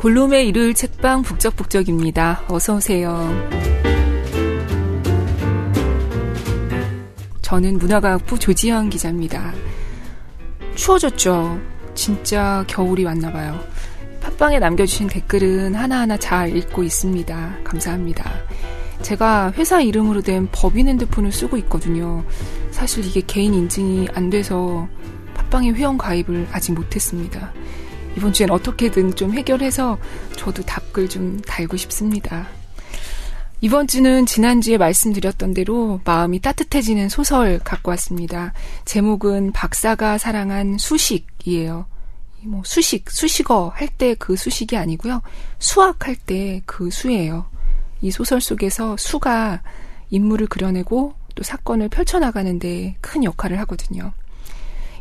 골룸의 일요일 책방 북적북적입니다. 어서 오세요. 저는 문화과학부 조지현 기자입니다. 추워졌죠. 진짜 겨울이 왔나 봐요. 팟빵에 남겨주신 댓글은 하나하나 잘 읽고 있습니다. 감사합니다. 제가 회사 이름으로 된 법인 핸드폰을 쓰고 있거든요. 사실 이게 개인 인증이 안 돼서 팟빵에 회원 가입을 아직 못했습니다. 이번 주엔 어떻게든 좀 해결해서 저도 답글 좀 달고 싶습니다. 이번 주는 지난주에 말씀드렸던 대로 마음이 따뜻해지는 소설 갖고 왔습니다. 제목은 박사가 사랑한 수식이에요. 뭐 수식, 수식어 할 때 그 수식이 아니고요. 수학 할 때 그 수예요. 이 소설 속에서 수가 인물을 그려내고 또 사건을 펼쳐나가는데 큰 역할을 하거든요.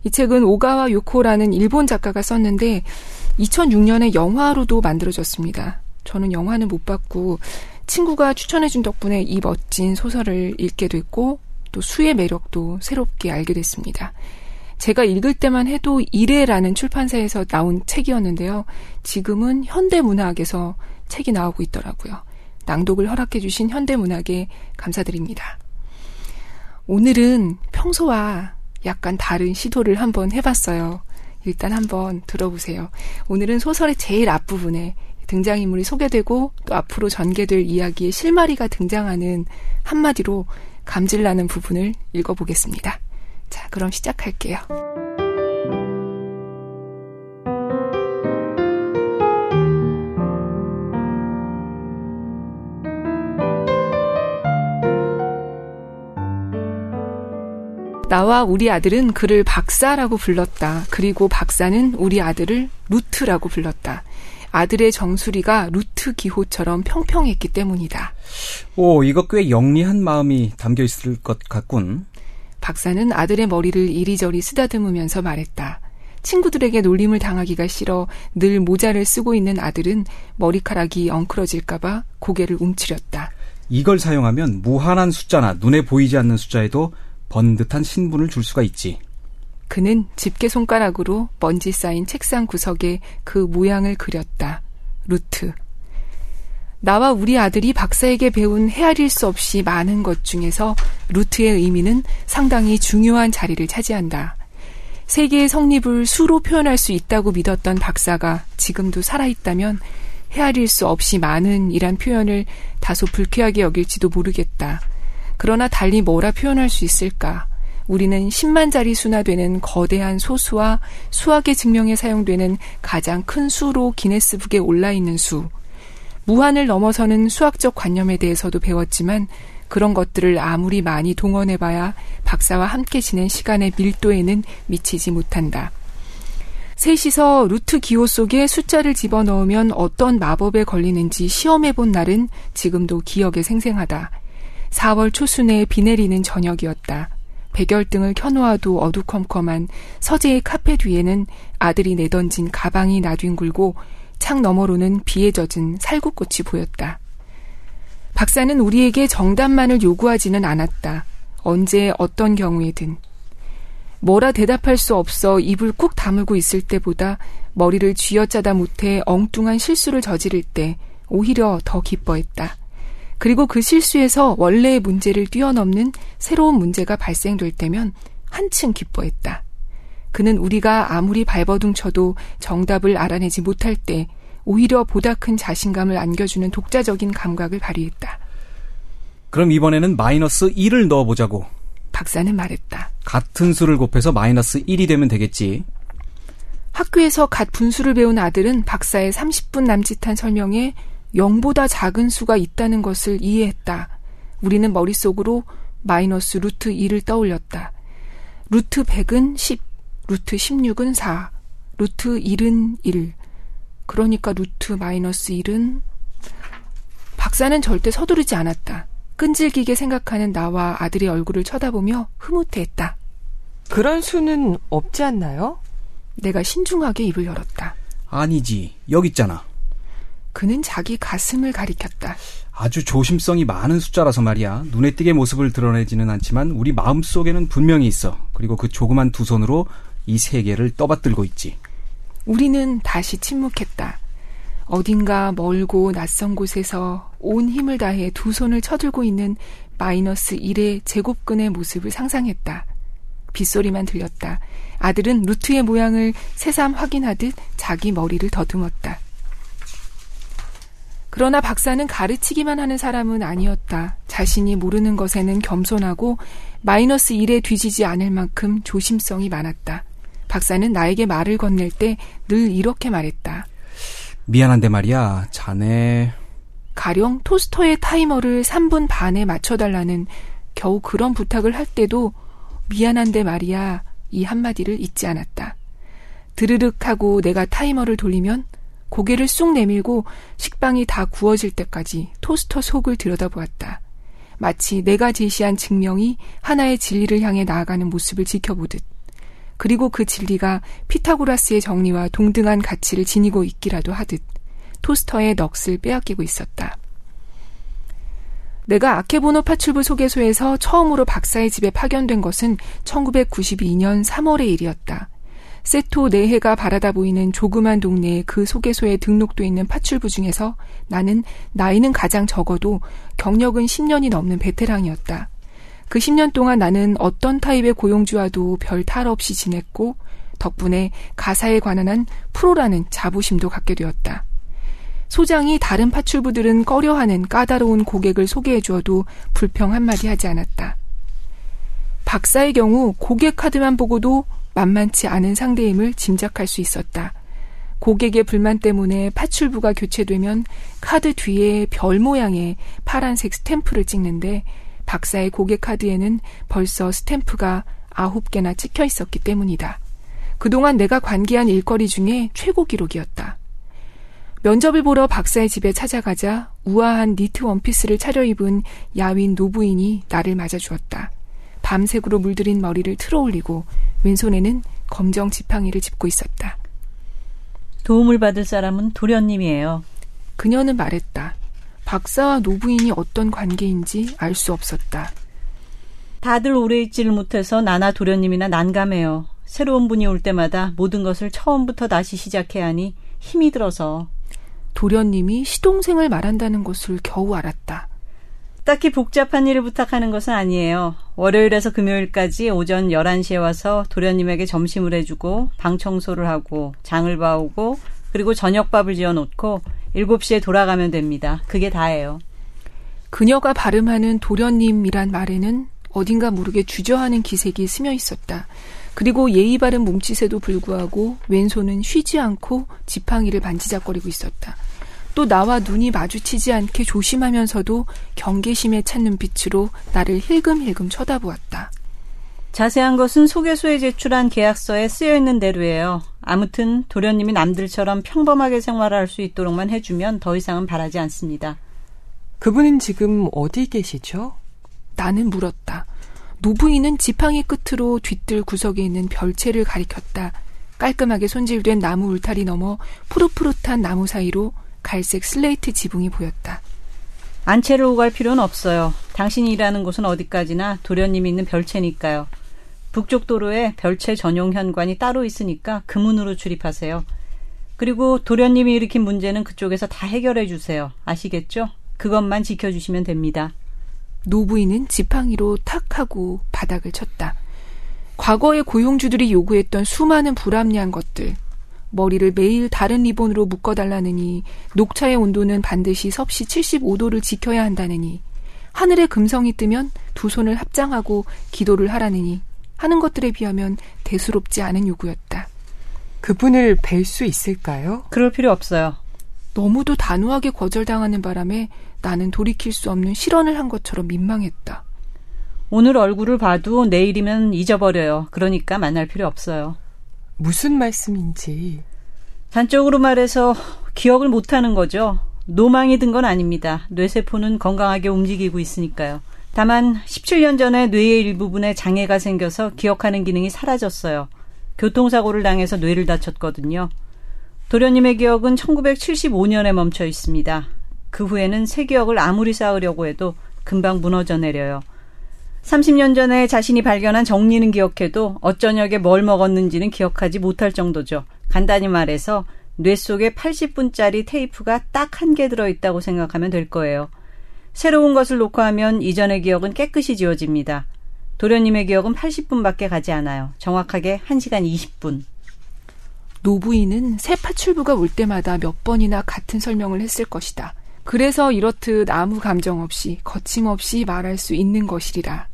이 책은 오가와 요코라는 일본 작가가 썼는데 2006년에 영화로도 만들어졌습니다. 저는 영화는 못 봤고 친구가 추천해준 덕분에 이 멋진 소설을 읽게 됐고 또 수의 매력도 새롭게 알게 됐습니다. 제가 읽을 때만 해도 이래라는 출판사에서 나온 책이었는데요. 지금은 현대문학에서 책이 나오고 있더라고요. 낭독을 허락해주신 현대문학에 감사드립니다. 오늘은 평소와 약간 다른 시도를 한번 해봤어요. 일단 한번 들어보세요. 오늘은 소설의 제일 앞부분에 등장인물이 소개되고 또 앞으로 전개될 이야기의 실마리가 등장하는 한마디로 감질나는 부분을 읽어보겠습니다. 자, 그럼 시작할게요. 나와 우리 아들은 그를 박사라고 불렀다. 그리고 박사는 우리 아들을 루트라고 불렀다. 아들의 정수리가 루트 기호처럼 평평했기 때문이다. 오, 이거 꽤 영리한 마음이 담겨 있을 것 같군. 박사는 아들의 머리를 이리저리 쓰다듬으면서 말했다. 친구들에게 놀림을 당하기가 싫어 늘 모자를 쓰고 있는 아들은 머리카락이 엉클어질까봐 고개를 움츠렸다. 이걸 사용하면 무한한 숫자나 눈에 보이지 않는 숫자에도 번듯한 신분을 줄 수가 있지. 그는 집게 손가락으로 먼지 쌓인 책상 구석에 그 모양을 그렸다. 루트. 나와 우리 아들이 박사에게 배운 헤아릴 수 없이 많은 것 중에서 루트의 의미는 상당히 중요한 자리를 차지한다. 세계의 성립을 수로 표현할 수 있다고 믿었던 박사가 지금도 살아있다면 헤아릴 수 없이 많은 이란 표현을 다소 불쾌하게 여길지도 모르겠다. 그러나 달리 뭐라 표현할 수 있을까? 우리는 10만짜리 수나 되는 거대한 소수와 수학의 증명에 사용되는 가장 큰 수로 기네스북에 올라 있는 수. 무한을 넘어서는 수학적 관념에 대해서도 배웠지만 그런 것들을 아무리 많이 동원해봐야 박사와 함께 지낸 시간의 밀도에는 미치지 못한다. 셋이서 루트 기호 속에 숫자를 집어넣으면 어떤 마법에 걸리는지 시험해본 날은 지금도 기억에 생생하다. 4월 초순에 비 내리는 저녁이었다. 백열등을 켜놓아도 어두컴컴한 서재의 카페 뒤에는 아들이 내던진 가방이 나뒹굴고 창 너머로는 비에 젖은 살구꽃이 보였다. 박사는 우리에게 정답만을 요구하지는 않았다. 언제 어떤 경우에든. 뭐라 대답할 수 없어 입을 꾹 다물고 있을 때보다 머리를 쥐어짜다 못해 엉뚱한 실수를 저지를 때 오히려 더 기뻐했다. 그리고 그 실수에서 원래의 문제를 뛰어넘는 새로운 문제가 발생될 때면 한층 기뻐했다. 그는 우리가 아무리 발버둥 쳐도 정답을 알아내지 못할 때 오히려 보다 큰 자신감을 안겨주는 독자적인 감각을 발휘했다. 그럼 이번에는 마이너스 1을 넣어보자고. 박사는 말했다. 같은 수를 곱해서 마이너스 1이 되면 되겠지. 학교에서 갓 분수를 배운 아들은 박사의 30분 남짓한 설명에 0보다 작은 수가 있다는 것을 이해했다. 우리는 머릿속으로 마이너스 루트 2를 떠올렸다. 루트 100은 10, 루트 16은 4, 루트 1은 1. 그러니까 루트 마이너스 1은 박사는 절대 서두르지 않았다. 끈질기게 생각하는 나와 아들의 얼굴을 쳐다보며 흐뭇해했다. 그런 수는 없지 않나요? 내가 신중하게 입을 열었다. 아니지. 여기 있잖아. 그는 자기 가슴을 가리켰다. 아주 조심성이 많은 숫자라서 말이야. 눈에 띄게 모습을 드러내지는 않지만 우리 마음 속에는 분명히 있어. 그리고 그 조그만 두 손으로 이 세계를 떠받들고 있지. 우리는 다시 침묵했다. 어딘가 멀고 낯선 곳에서 온 힘을 다해 두 손을 쳐들고 있는 마이너스 1의 제곱근의 모습을 상상했다. 빗소리만 들렸다. 아들은 루트의 모양을 새삼 확인하듯 자기 머리를 더듬었다. 그러나 박사는 가르치기만 하는 사람은 아니었다. 자신이 모르는 것에는 겸손하고 마이너스 1에 뒤지지 않을 만큼 조심성이 많았다. 박사는 나에게 말을 건넬 때 늘 이렇게 말했다. 미안한데 말이야, 자네. 가령 토스터의 타이머를 3분 반에 맞춰달라는 겨우 그런 부탁을 할 때도 미안한데 말이야 이 한마디를 잊지 않았다. 드르륵 하고 내가 타이머를 돌리면 고개를 쑥 내밀고 식빵이 다 구워질 때까지 토스터 속을 들여다보았다. 마치 내가 제시한 증명이 하나의 진리를 향해 나아가는 모습을 지켜보듯. 그리고 그 진리가 피타고라스의 정리와 동등한 가치를 지니고 있기라도 하듯 토스터의 넋을 빼앗기고 있었다. 내가 아케보노 파출부 소개소에서 처음으로 박사의 집에 파견된 것은 1992년 3월의 일이었다. 세토 내해가 바라다 보이는 조그만 동네의 그 소개소에 등록돼 있는 파출부 중에서 나는 나이는 가장 적어도 경력은 10년이 넘는 베테랑이었다. 그 10년 동안 나는 어떤 타입의 고용주와도 별 탈 없이 지냈고 덕분에 가사에 관한 한 프로라는 자부심도 갖게 되었다. 소장이 다른 파출부들은 꺼려하는 까다로운 고객을 소개해 주어도 불평 한마디 하지 않았다. 박사의 경우 고객 카드만 보고도 만만치 않은 상대임을 짐작할 수 있었다. 고객의 불만 때문에 파출부가 교체되면 카드 뒤에 별 모양의 파란색 스탬프를 찍는데 박사의 고객 카드에는 벌써 스탬프가 아홉 개나 찍혀 있었기 때문이다. 그동안 내가 관계한 일거리 중에 최고 기록이었다. 면접을 보러 박사의 집에 찾아가자 우아한 니트 원피스를 차려입은 야윈 노부인이 나를 맞아주었다. 밤색으로 물들인 머리를 틀어올리고 왼손에는 검정 지팡이를 짚고 있었다. 도움을 받을 사람은 도련님이에요. 그녀는 말했다. 박사와 노부인이 어떤 관계인지 알 수 없었다. 다들 오래 있지를 못해서 나나 도련님이나 난감해요. 새로운 분이 올 때마다 모든 것을 처음부터 다시 시작해야 하니 힘이 들어서. 도련님이 시동생을 말한다는 것을 겨우 알았다. 딱히 복잡한 일을 부탁하는 것은 아니에요. 월요일에서 금요일까지 오전 11시에 와서 도련님에게 점심을 해주고 방 청소를 하고 장을 봐오고 그리고 저녁밥을 지어 놓고 7시에 돌아가면 됩니다. 그게 다예요. 그녀가 발음하는 도련님이란 말에는 어딘가 모르게 주저하는 기색이 스며 있었다. 그리고 예의 바른 몸짓에도 불구하고 왼손은 쉬지 않고 지팡이를 만지작거리고 있었다. 또 나와 눈이 마주치지 않게 조심하면서도 경계심에 찬 눈빛으로 나를 힐금힐금 쳐다보았다. 자세한 것은 소개소에 제출한 계약서에 쓰여 있는 대로예요. 아무튼 도련님이 남들처럼 평범하게 생활할 수 있도록만 해주면 더 이상은 바라지 않습니다. 그분은 지금 어디 계시죠? 나는 물었다. 노부인은 지팡이 끝으로 뒤뜰 구석에 있는 별채를 가리켰다. 깔끔하게 손질된 나무 울타리 너머 푸릇푸릇한 나무 사이로 갈색 슬레이트 지붕이 보였다. 안채를 오갈 필요는 없어요. 당신이 일하는 곳은 어디까지나 도련님이 있는 별채니까요. 북쪽 도로에 별채 전용 현관이 따로 있으니까 그 문으로 출입하세요. 그리고 도련님이 일으킨 문제는 그쪽에서 다 해결해 주세요. 아시겠죠? 그것만 지켜주시면 됩니다. 노부인은 지팡이로 탁 하고 바닥을 쳤다. 과거의 고용주들이 요구했던 수많은 불합리한 것들, 머리를 매일 다른 리본으로 묶어달라느니, 녹차의 온도는 반드시 섭씨 75도를 지켜야 한다느니, 하늘에 금성이 뜨면 두 손을 합장하고 기도를 하라느니, 하는 것들에 비하면 대수롭지 않은 요구였다. 그분을 뵐 수 있을까요? 그럴 필요 없어요. 너무도 단호하게 거절당하는 바람에 나는 돌이킬 수 없는 실언을 한 것처럼 민망했다. 오늘 얼굴을 봐도 내일이면 잊어버려요. 그러니까 만날 필요 없어요. 무슨 말씀인지. 단적으로 말해서 기억을 못하는 거죠. 노망이 든 건 아닙니다. 뇌세포는 건강하게 움직이고 있으니까요. 다만 17년 전에 뇌의 일부분에 장애가 생겨서 기억하는 기능이 사라졌어요. 교통사고를 당해서 뇌를 다쳤거든요. 도련님의 기억은 1975년에 멈춰 있습니다. 그 후에는 새 기억을 아무리 쌓으려고 해도 금방 무너져 내려요. 30년 전에 자신이 발견한 정리는 기억해도 어쩌녁에 뭘 먹었는지는 기억하지 못할 정도죠. 간단히 말해서 뇌 속에 80분짜리 테이프가 딱 한 개 들어있다고 생각하면 될 거예요. 새로운 것을 놓고 하면 이전의 기억은 깨끗이 지워집니다. 도련님의 기억은 80분밖에 가지 않아요. 정확하게 1시간 20분. 노부인은 새 파출부가 올 때마다 몇 번이나 같은 설명을 했을 것이다. 그래서 이렇듯 아무 감정 없이 거침없이 말할 수 있는 것이리라.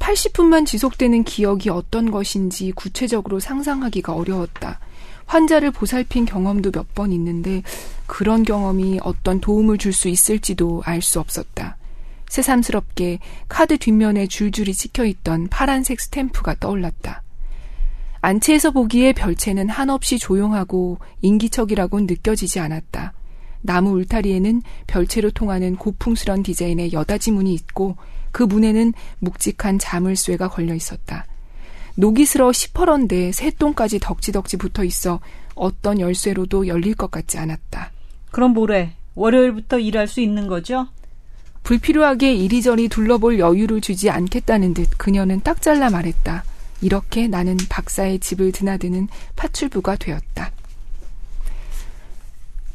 80분만 지속되는 기억이 어떤 것인지 구체적으로 상상하기가 어려웠다. 환자를 보살핀 경험도 몇 번 있는데 그런 경험이 어떤 도움을 줄 수 있을지도 알 수 없었다. 새삼스럽게 카드 뒷면에 줄줄이 찍혀 있던 파란색 스탬프가 떠올랐다. 안채에서 보기에 별채는 한없이 조용하고 인기척이라고는 느껴지지 않았다. 나무 울타리에는 별채로 통하는 고풍스런 디자인의 여다지 문이 있고 그 문에는 묵직한 자물쇠가 걸려 있었다. 녹이스러 시퍼런데 새 똥까지 덕지덕지 붙어 있어 어떤 열쇠로도 열릴 것 같지 않았다. 그럼 뭐래? 월요일부터 일할 수 있는 거죠? 불필요하게 이리저리 둘러볼 여유를 주지 않겠다는 듯 그녀는 딱 잘라 말했다. 이렇게 나는 박사의 집을 드나드는 파출부가 되었다.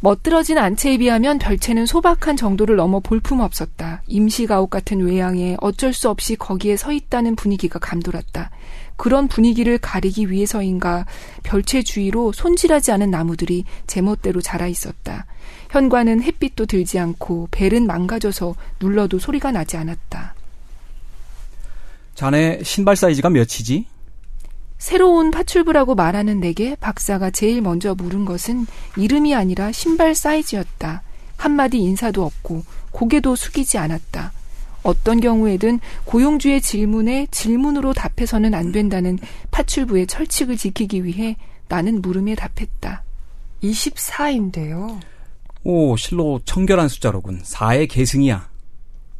멋들어진 안채에 비하면 별채는 소박한 정도를 넘어 볼품없었다. 임시가옥 같은 외양에 어쩔 수 없이 거기에 서 있다는 분위기가 감돌았다. 그런 분위기를 가리기 위해서인가 별채 주위로 손질하지 않은 나무들이 제멋대로 자라 있었다. 현관은 햇빛도 들지 않고 벨은 망가져서 눌러도 소리가 나지 않았다. 자네 신발 사이즈가 몇이지? 새로운 파출부라고 말하는 내게 박사가 제일 먼저 물은 것은 이름이 아니라 신발 사이즈였다. 한마디 인사도 없고 고개도 숙이지 않았다. 어떤 경우에든 고용주의 질문에 질문으로 답해서는 안 된다는 파출부의 철칙을 지키기 위해 나는 물음에 답했다. 24인데요. 오, 실로 청결한 숫자로군. 4의 계승이야.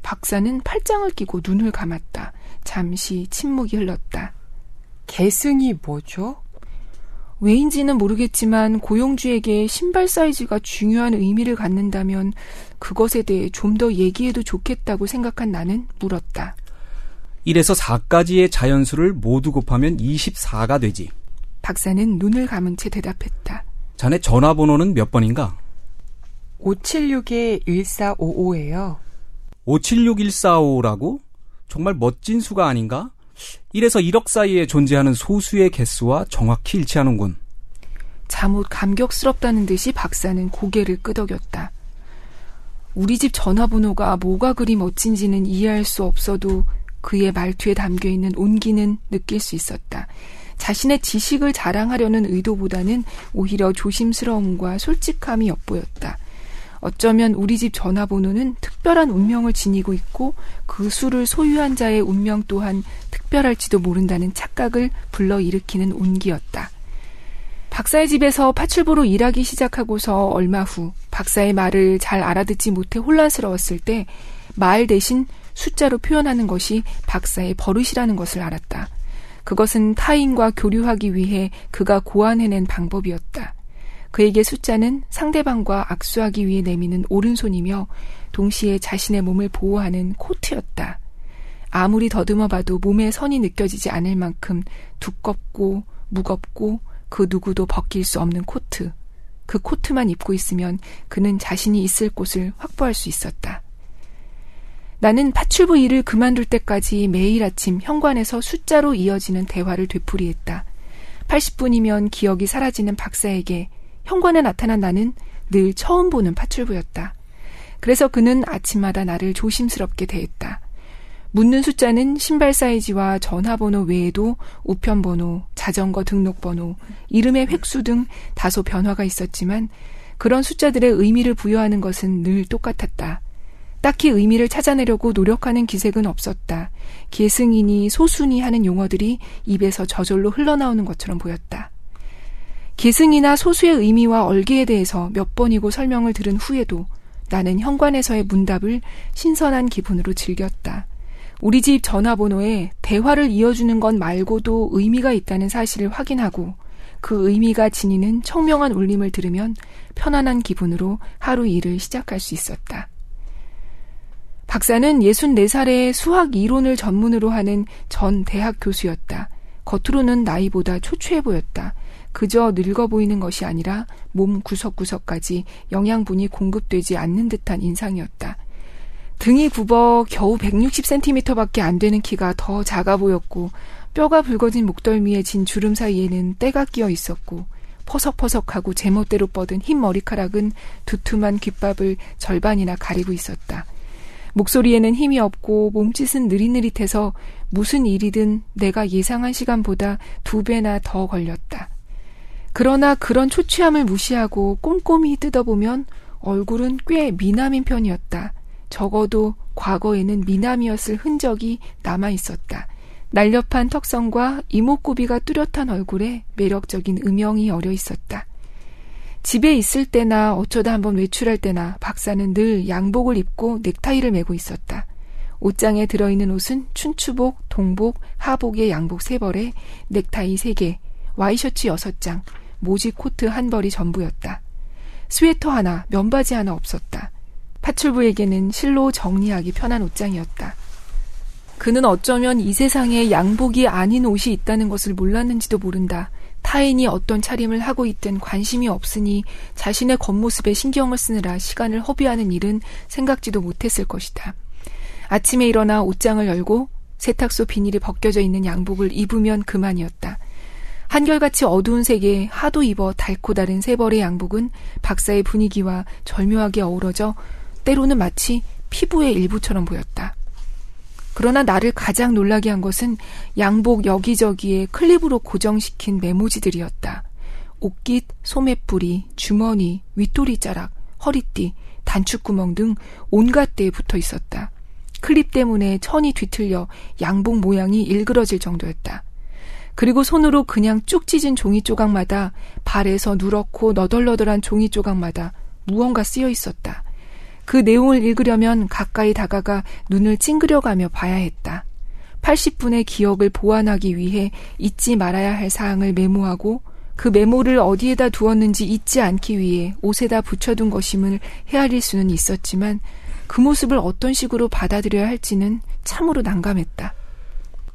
박사는 팔짱을 끼고 눈을 감았다. 잠시 침묵이 흘렀다. 계승이 뭐죠? 왜인지는 모르겠지만 고용주에게 신발 사이즈가 중요한 의미를 갖는다면 그것에 대해 좀 더 얘기해도 좋겠다고 생각한 나는 물었다. 1에서 4까지의 자연수를 모두 곱하면 24가 되지. 박사는 눈을 감은 채 대답했다. 자네 전화번호는 몇 번인가? 576-1455예요. 576145라고? 정말 멋진 수가 아닌가? 1에서 1억 사이에 존재하는 소수의 개수와 정확히 일치하는군. 잠옷 감격스럽다는 듯이 박사는 고개를 끄덕였다. 우리 집 전화번호가 뭐가 그리 멋진지는 이해할 수 없어도 그의 말투에 담겨 있는 온기는 느낄 수 있었다. 자신의 지식을 자랑하려는 의도보다는 오히려 조심스러움과 솔직함이 엿보였다. 어쩌면 우리 집 전화번호는 특별한 운명을 지니고 있고 그 수를 소유한 자의 운명 또한 특별할지도 모른다는 착각을 불러일으키는 온기였다. 박사의 집에서 파출부로 일하기 시작하고서 얼마 후 박사의 말을 잘 알아듣지 못해 혼란스러웠을 때 말 대신 숫자로 표현하는 것이 박사의 버릇이라는 것을 알았다. 그것은 타인과 교류하기 위해 그가 고안해낸 방법이었다. 그에게 숫자는 상대방과 악수하기 위해 내미는 오른손이며 동시에 자신의 몸을 보호하는 코트였다. 아무리 더듬어 봐도 몸에 선이 느껴지지 않을 만큼 두껍고 무겁고 그 누구도 벗길 수 없는 코트. 그 코트만 입고 있으면 그는 자신이 있을 곳을 확보할 수 있었다. 나는 파출부 일을 그만둘 때까지 매일 아침 현관에서 숫자로 이어지는 대화를 되풀이했다. 80분이면 기억이 사라지는 박사에게 현관에 나타난 나는 늘 처음 보는 파출부였다. 그래서 그는 아침마다 나를 조심스럽게 대했다. 묻는 숫자는 신발 사이즈와 전화번호 외에도 우편번호, 자전거 등록번호, 이름의 획수 등 다소 변화가 있었지만 그런 숫자들의 의미를 부여하는 것은 늘 똑같았다. 딱히 의미를 찾아내려고 노력하는 기색은 없었다. 계승이니 소순이 하는 용어들이 입에서 저절로 흘러나오는 것처럼 보였다. 계승이나 소수의 의미와 얼개에 대해서 몇 번이고 설명을 들은 후에도 나는 현관에서의 문답을 신선한 기분으로 즐겼다. 우리 집 전화번호에 대화를 이어주는 것 말고도 의미가 있다는 사실을 확인하고 그 의미가 지니는 청명한 울림을 들으면 편안한 기분으로 하루 일을 시작할 수 있었다. 박사는 64살에 수학 이론을 전문으로 하는 전 대학 교수였다. 겉으로는 나이보다 초췌해 보였다. 그저 늙어 보이는 것이 아니라 몸 구석구석까지 영양분이 공급되지 않는 듯한 인상이었다. 등이 굽어 겨우 160cm밖에 안 되는 키가 더 작아 보였고 뼈가 붉어진 목덜미에 진 주름 사이에는 때가 끼어 있었고 퍼석퍼석하고 제멋대로 뻗은 흰 머리카락은 두툼한 귓밥을 절반이나 가리고 있었다. 목소리에는 힘이 없고 몸짓은 느릿느릿해서 무슨 일이든 내가 예상한 시간보다 두 배나 더 걸렸다. 그러나 그런 초취함을 무시하고 꼼꼼히 뜯어보면 얼굴은 꽤 미남인 편이었다. 적어도 과거에는 미남이었을 흔적이 남아 있었다. 날렵한 턱선과 이목구비가 뚜렷한 얼굴에 매력적인 음영이 어려 있었다. 집에 있을 때나 어쩌다 한번 외출할 때나 박사는 늘 양복을 입고 넥타이를 메고 있었다. 옷장에 들어있는 옷은 춘추복, 동복, 하복의 양복 세벌에 넥타이 3개, 와이셔츠 6장, 모직 코트 한 벌이 전부였다. 스웨터 하나, 면바지 하나 없었다. 파출부에게는 실로 정리하기 편한 옷장이었다. 그는 어쩌면 이 세상에 양복이 아닌 옷이 있다는 것을 몰랐는지도 모른다. 타인이 어떤 차림을 하고 있든 관심이 없으니 자신의 겉모습에 신경을 쓰느라 시간을 허비하는 일은 생각지도 못했을 것이다. 아침에 일어나 옷장을 열고 세탁소 비닐이 벗겨져 있는 양복을 입으면 그만이었다. 한결같이 어두운 색에 하도 입어 닳고 다른 세 벌의 양복은 박사의 분위기와 절묘하게 어우러져 때로는 마치 피부의 일부처럼 보였다. 그러나 나를 가장 놀라게 한 것은 양복 여기저기에 클립으로 고정시킨 메모지들이었다. 옷깃, 소매뿌리, 주머니, 윗도리 자락, 허리띠, 단축구멍 등 온갖 데에 붙어 있었다. 클립 때문에 천이 뒤틀려 양복 모양이 일그러질 정도였다. 그리고 손으로 그냥 쭉 찢은 종이 조각마다 발에서 누렇고 너덜너덜한 종이 조각마다 무언가 쓰여 있었다. 그 내용을 읽으려면 가까이 다가가 눈을 찡그려가며 봐야 했다. 80분의 기억을 보완하기 위해 잊지 말아야 할 사항을 메모하고 그 메모를 어디에다 두었는지 잊지 않기 위해 옷에다 붙여둔 것임을 헤아릴 수는 있었지만 그 모습을 어떤 식으로 받아들여야 할지는 참으로 난감했다.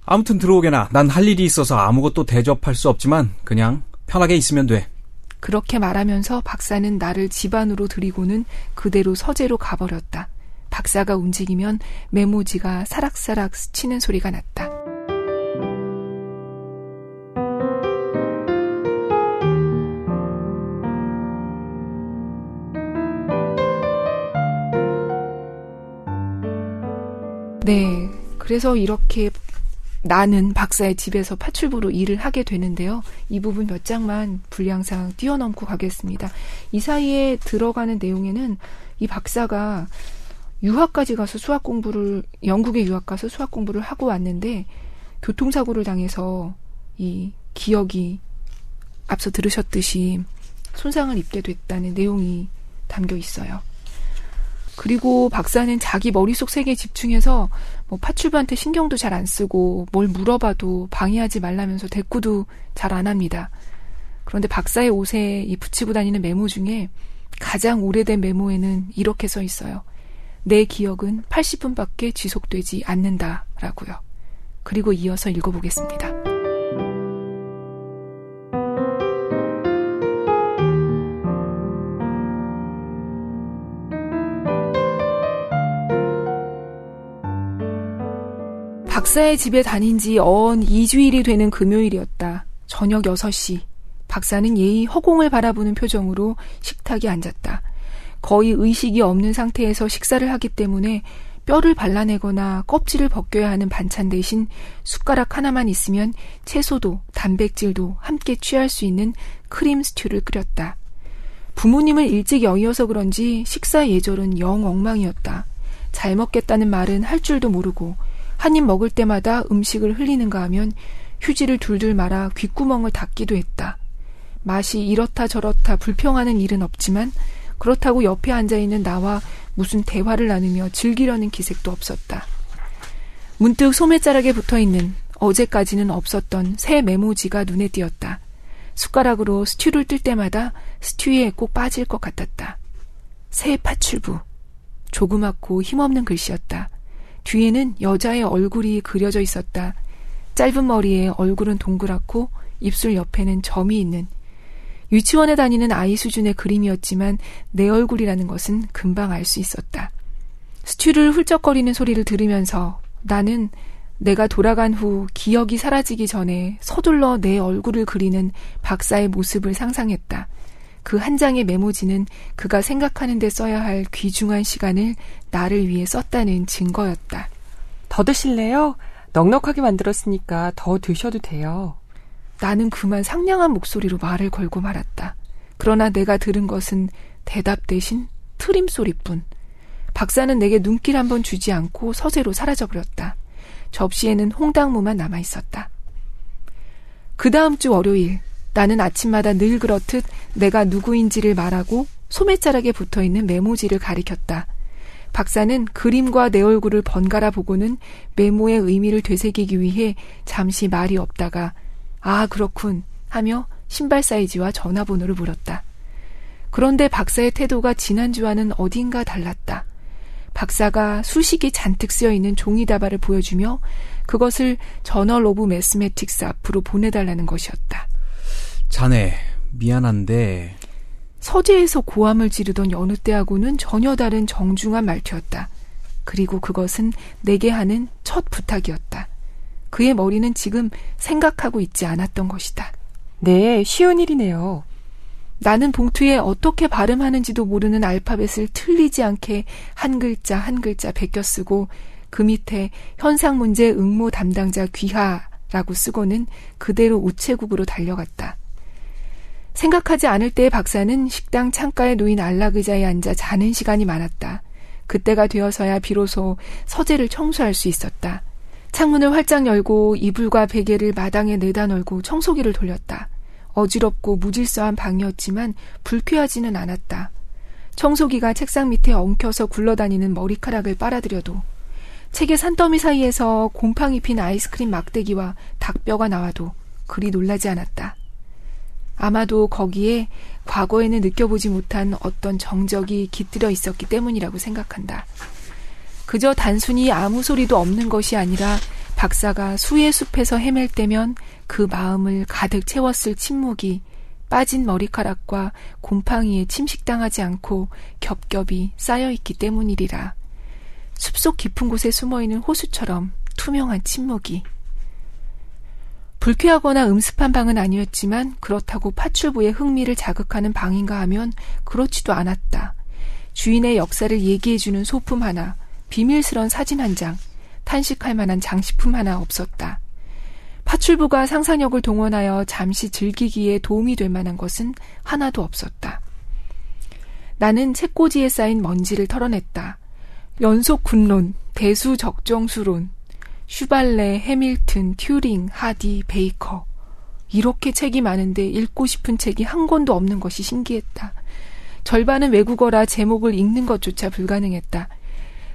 아무튼 들어오게나 난 할 일이 있어서 아무것도 대접할 수 없지만 그냥 편하게 있으면 돼. 그렇게 말하면서 박사는 나를 집 안으로 들이고는 그대로 서재로 가버렸다. 박사가 움직이면 메모지가 사락사락 스치는 소리가 났다. 네. 그래서 이렇게 나는 박사의 집에서 파출부로 일을 하게 되는데요. 이 부분 몇 장만 분량상 뛰어넘고 가겠습니다. 이 사이에 들어가는 내용에는 이 박사가 유학까지 가서 수학 공부를 영국에 유학 가서 수학 공부를 하고 왔는데 교통사고를 당해서 이 기억이 앞서 들으셨듯이 손상을 입게 됐다는 내용이 담겨 있어요. 그리고 박사는 자기 머릿속 세계에 집중해서 뭐 파출부한테 신경도 잘 안 쓰고 뭘 물어봐도 방해하지 말라면서 대꾸도 잘 안 합니다. 그런데 박사의 옷에 이 붙이고 다니는 메모 중에 가장 오래된 메모에는 이렇게 써 있어요. 내 기억은 80분밖에 지속되지 않는다라고요. 그리고 이어서 읽어보겠습니다. 박사의 집에 다닌 지 어언 2주일이 되는 금요일이었다. 저녁 6시. 박사는 예의 허공을 바라보는 표정으로 식탁에 앉았다. 거의 의식이 없는 상태에서 식사를 하기 때문에 뼈를 발라내거나 껍질을 벗겨야 하는 반찬 대신 숟가락 하나만 있으면 채소도 단백질도 함께 취할 수 있는 크림 스튜를 끓였다. 부모님을 일찍 여의어서 그런지 식사 예절은 영 엉망이었다. 잘 먹겠다는 말은 할 줄도 모르고 한 입 먹을 때마다 음식을 흘리는가 하면 휴지를 둘둘 말아 귓구멍을 닫기도 했다. 맛이 이렇다 저렇다 불평하는 일은 없지만 그렇다고 옆에 앉아 있는 나와 무슨 대화를 나누며 즐기려는 기색도 없었다. 문득 소매자락에 붙어 있는 어제까지는 없었던 새 메모지가 눈에 띄었다. 숟가락으로 스튜를 뜰 때마다 스튜에 꼭 빠질 것 같았다. 새 파출부. 조그맣고 힘없는 글씨였다. 뒤에는 여자의 얼굴이 그려져 있었다. 짧은 머리에 얼굴은 동그랗고 입술 옆에는 점이 있는 유치원에 다니는 아이 수준의 그림이었지만 내 얼굴이라는 것은 금방 알 수 있었다. 스튜를 훌쩍거리는 소리를 들으면서 나는 내가 돌아간 후 기억이 사라지기 전에 서둘러 내 얼굴을 그리는 박사의 모습을 상상했다. 그 한 장의 메모지는 그가 생각하는 데 써야 할 귀중한 시간을 나를 위해 썼다는 증거였다. 더 드실래요? 넉넉하게 만들었으니까 더 드셔도 돼요. 나는 그만 상냥한 목소리로 말을 걸고 말았다. 그러나 내가 들은 것은 대답 대신 트림 소리뿐. 박사는 내게 눈길 한 번 주지 않고 서재로 사라져버렸다. 접시에는 홍당무만 남아 있었다. 그 다음 주 월요일, 나는 아침마다 늘 그렇듯 내가 누구인지를 말하고 소매자락에 붙어 있는 메모지를 가리켰다. 박사는 그림과 내 얼굴을 번갈아 보고는 메모의 의미를 되새기기 위해 잠시 말이 없다가 아, 그렇군 하며 신발 사이즈와 전화번호를 물었다. 그런데 박사의 태도가 지난주와는 어딘가 달랐다. 박사가 수식이 잔뜩 쓰여 있는 종이 다발을 보여주며 그것을 Journal of Mathematics 앞으로 보내달라는 것이었다. 자네, 미안한데. 서재에서 고함을 지르던 여느 때하고는 전혀 다른 정중한 말투였다. 그리고 그것은 내게 하는 첫 부탁이었다. 그의 머리는 지금 생각하고 있지 않았던 것이다. 네, 쉬운 일이네요. 나는 봉투에 어떻게 발음하는지도 모르는 알파벳을 틀리지 않게 한 글자 한 글자 베껴 쓰고 그 밑에 현상 문제 응모 담당자 귀하라고 쓰고는 그대로 우체국으로 달려갔다. 생각하지 않을 때의 박사는 식당 창가에 놓인 안락의자에 앉아 자는 시간이 많았다. 그때가 되어서야 비로소 서재를 청소할 수 있었다. 창문을 활짝 열고 이불과 베개를 마당에 내다 널고 청소기를 돌렸다. 어지럽고 무질서한 방이었지만 불쾌하지는 않았다. 청소기가 책상 밑에 엉켜서 굴러다니는 머리카락을 빨아들여도 책의 산더미 사이에서 곰팡이 핀 아이스크림 막대기와 닭뼈가 나와도 그리 놀라지 않았다. 아마도 거기에 과거에는 느껴보지 못한 어떤 정적이 깃들여 있었기 때문이라고 생각한다. 그저 단순히 아무 소리도 없는 것이 아니라 박사가 수의 숲에서 헤맬 때면 그 마음을 가득 채웠을 침묵이 빠진 머리카락과 곰팡이에 침식당하지 않고 겹겹이 쌓여있기 때문이리라. 숲속 깊은 곳에 숨어있는 호수처럼 투명한 침묵이. 불쾌하거나 음습한 방은 아니었지만 그렇다고 파출부의 흥미를 자극하는 방인가 하면 그렇지도 않았다. 주인의 역사를 얘기해주는 소품 하나, 비밀스런 사진 한 장, 탄식할 만한 장식품 하나 없었다. 파출부가 상상력을 동원하여 잠시 즐기기에 도움이 될 만한 것은 하나도 없었다. 나는 책꽂이에 쌓인 먼지를 털어냈다. 연속 군론, 대수 적정수론, 슈발레, 해밀튼, 튜링, 하디, 베이커. 이렇게 책이 많은데 읽고 싶은 책이 한 권도 없는 것이 신기했다. 절반은 외국어라 제목을 읽는 것조차 불가능했다.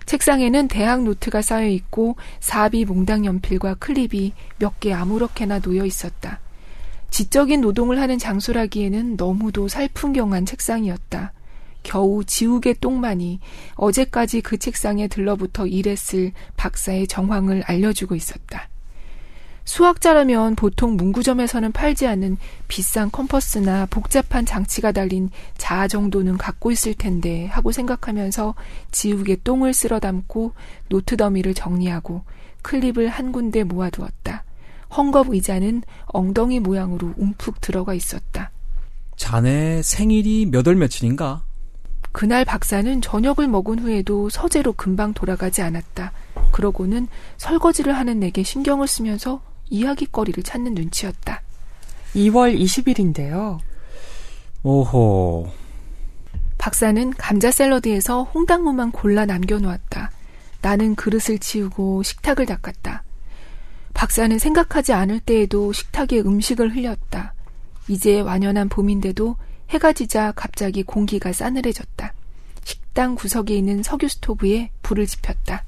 책상에는 대학 노트가 쌓여 있고 사비 몽당 연필과 클립이 몇 개 아무렇게나 놓여 있었다. 지적인 노동을 하는 장소라기에는 너무도 살풍경한 책상이었다. 겨우 지우개 똥만이 어제까지 그 책상에 들러붙어 일했을 박사의 정황을 알려주고 있었다. 수학자라면 보통 문구점에서는 팔지 않는 비싼 컴퍼스나 복잡한 장치가 달린 자 정도는 갖고 있을 텐데 하고 생각하면서 지우개 똥을 쓸어 담고 노트 더미를 정리하고 클립을 한 군데 모아두었다. 헝겊 의자는 엉덩이 모양으로 움푹 들어가 있었다. 자네 생일이 몇월 며칠인가? 그날 박사는 저녁을 먹은 후에도 서재로 금방 돌아가지 않았다. 그러고는 설거지를 하는 내게 신경을 쓰면서 이야기거리를 찾는 눈치였다. 2월 20일인데요. 오호. 박사는 감자 샐러드에서 홍당무만 골라 남겨놓았다. 나는 그릇을 치우고 식탁을 닦았다. 박사는 생각하지 않을 때에도 식탁에 음식을 흘렸다. 이제 완연한 봄인데도 해가 지자 갑자기 공기가 싸늘해졌다. 식당 구석에 있는 석유 스토브에 불을 지폈다.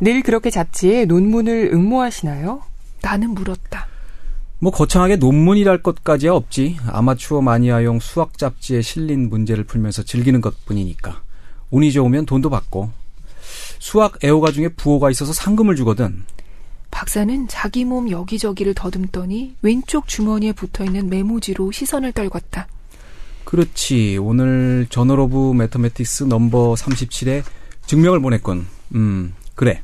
늘 그렇게 잡지에 논문을 응모하시나요? 나는 물었다. 뭐 거창하게 논문이랄 것까지야 없지. 아마추어 마니아용 수학 잡지에 실린 문제를 풀면서 즐기는 것뿐이니까. 운이 좋으면 돈도 받고. 수학 애호가 중에 부호가 있어서 상금을 주거든. 박사는 자기 몸 여기저기를 더듬더니 왼쪽 주머니에 붙어 있는 메모지로 시선을 떨궜다. 그렇지. 오늘 Journal of Mathematics 넘버 37에 증명을 보냈군. 음, 그래.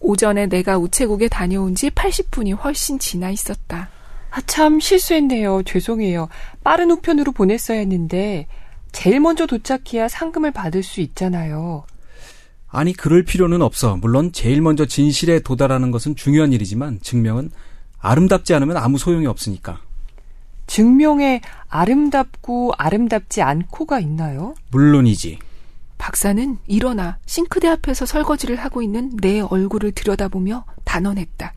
오전에 내가 우체국에 다녀온 지 80분이 훨씬 지나 있었다. 아, 참 실수했네요. 죄송해요. 빠른 우편으로 보냈어야 했는데 제일 먼저 도착해야 상금을 받을 수 있잖아요. 아니, 그럴 필요는 없어. 물론 제일 먼저 진실에 도달하는 것은 중요한 일이지만 증명은 아름답지 않으면 아무 소용이 없으니까. 증명에 아름답고 아름답지 않고가 있나요? 물론이지. 박사는 일어나 싱크대 앞에서 설거지를 하고 있는 내 얼굴을 들여다보며 단언했다.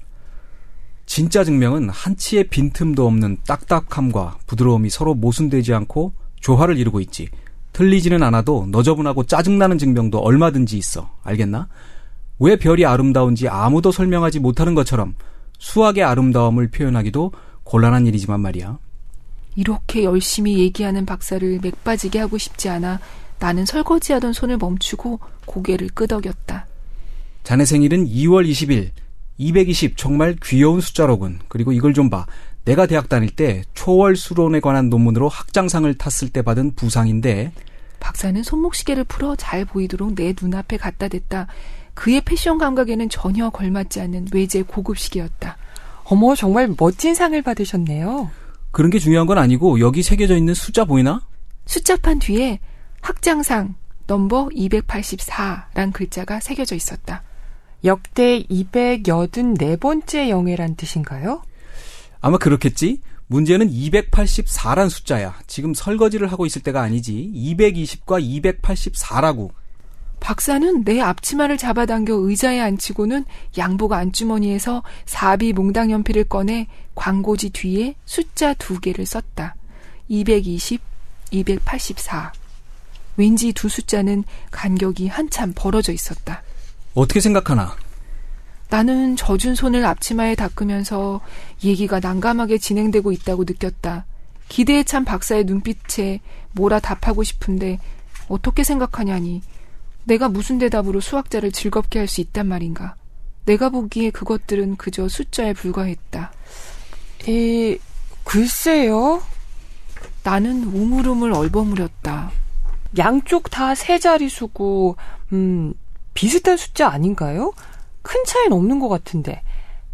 진짜 증명은 한치의 빈틈도 없는 딱딱함과 부드러움이 서로 모순되지 않고 조화를 이루고 있지. 틀리지는 않아도 너저분하고 짜증나는 증명도 얼마든지 있어. 알겠나? 왜 별이 아름다운지 아무도 설명하지 못하는 것처럼 수학의 아름다움을 표현하기도 곤란한 일이지만 말이야. 이렇게 열심히 얘기하는 박사를 맥 빠지게 하고 싶지 않아 나는 설거지하던 손을 멈추고 고개를 끄덕였다. 자네 생일은 2월 20일. 220 정말 귀여운 숫자로군. 그리고 이걸 좀 봐. 내가 대학 다닐 때 초월 수론에 관한 논문으로 학장상을 탔을 때 받은 부상인데 박사는 손목시계를 풀어 잘 보이도록 내 눈앞에 갖다 댔다. 그의 패션 감각에는 전혀 걸맞지 않는 외제 고급 시계였다. 어머, 정말 멋진 상을 받으셨네요. 그런 게 중요한 건 아니고 여기 새겨져 있는 숫자 보이나? 숫자판 뒤에 학장상 넘버 284란 글자가 새겨져 있었다. 역대 284번째 영예란 뜻인가요? 아마 그렇겠지? 문제는 284란 숫자야. 지금 설거지를 하고 있을 때가 아니지. 220과 284라고. 박사는 내 앞치마를 잡아당겨 의자에 앉히고는 양복 안주머니에서 사비 몽당 연필을 꺼내 광고지 뒤에 숫자 두 개를 썼다. 220, 284. 왠지 두 숫자는 간격이 한참 벌어져 있었다. 어떻게 생각하나? 나는 젖은 손을 앞치마에 닦으면서 얘기가 난감하게 진행되고 있다고 느꼈다. 기대에 찬 박사의 눈빛에 뭐라 답하고 싶은데 어떻게 생각하냐니 내가 무슨 대답으로 수학자를 즐겁게 할 수 있단 말인가. 내가 보기에 그것들은 그저 숫자에 불과했다. 에, 글쎄요. 나는 우물우물 얼버무렸다. 양쪽 다 세 자리수고, 음, 비슷한 숫자 아닌가요? 큰 차이는 없는 것 같은데.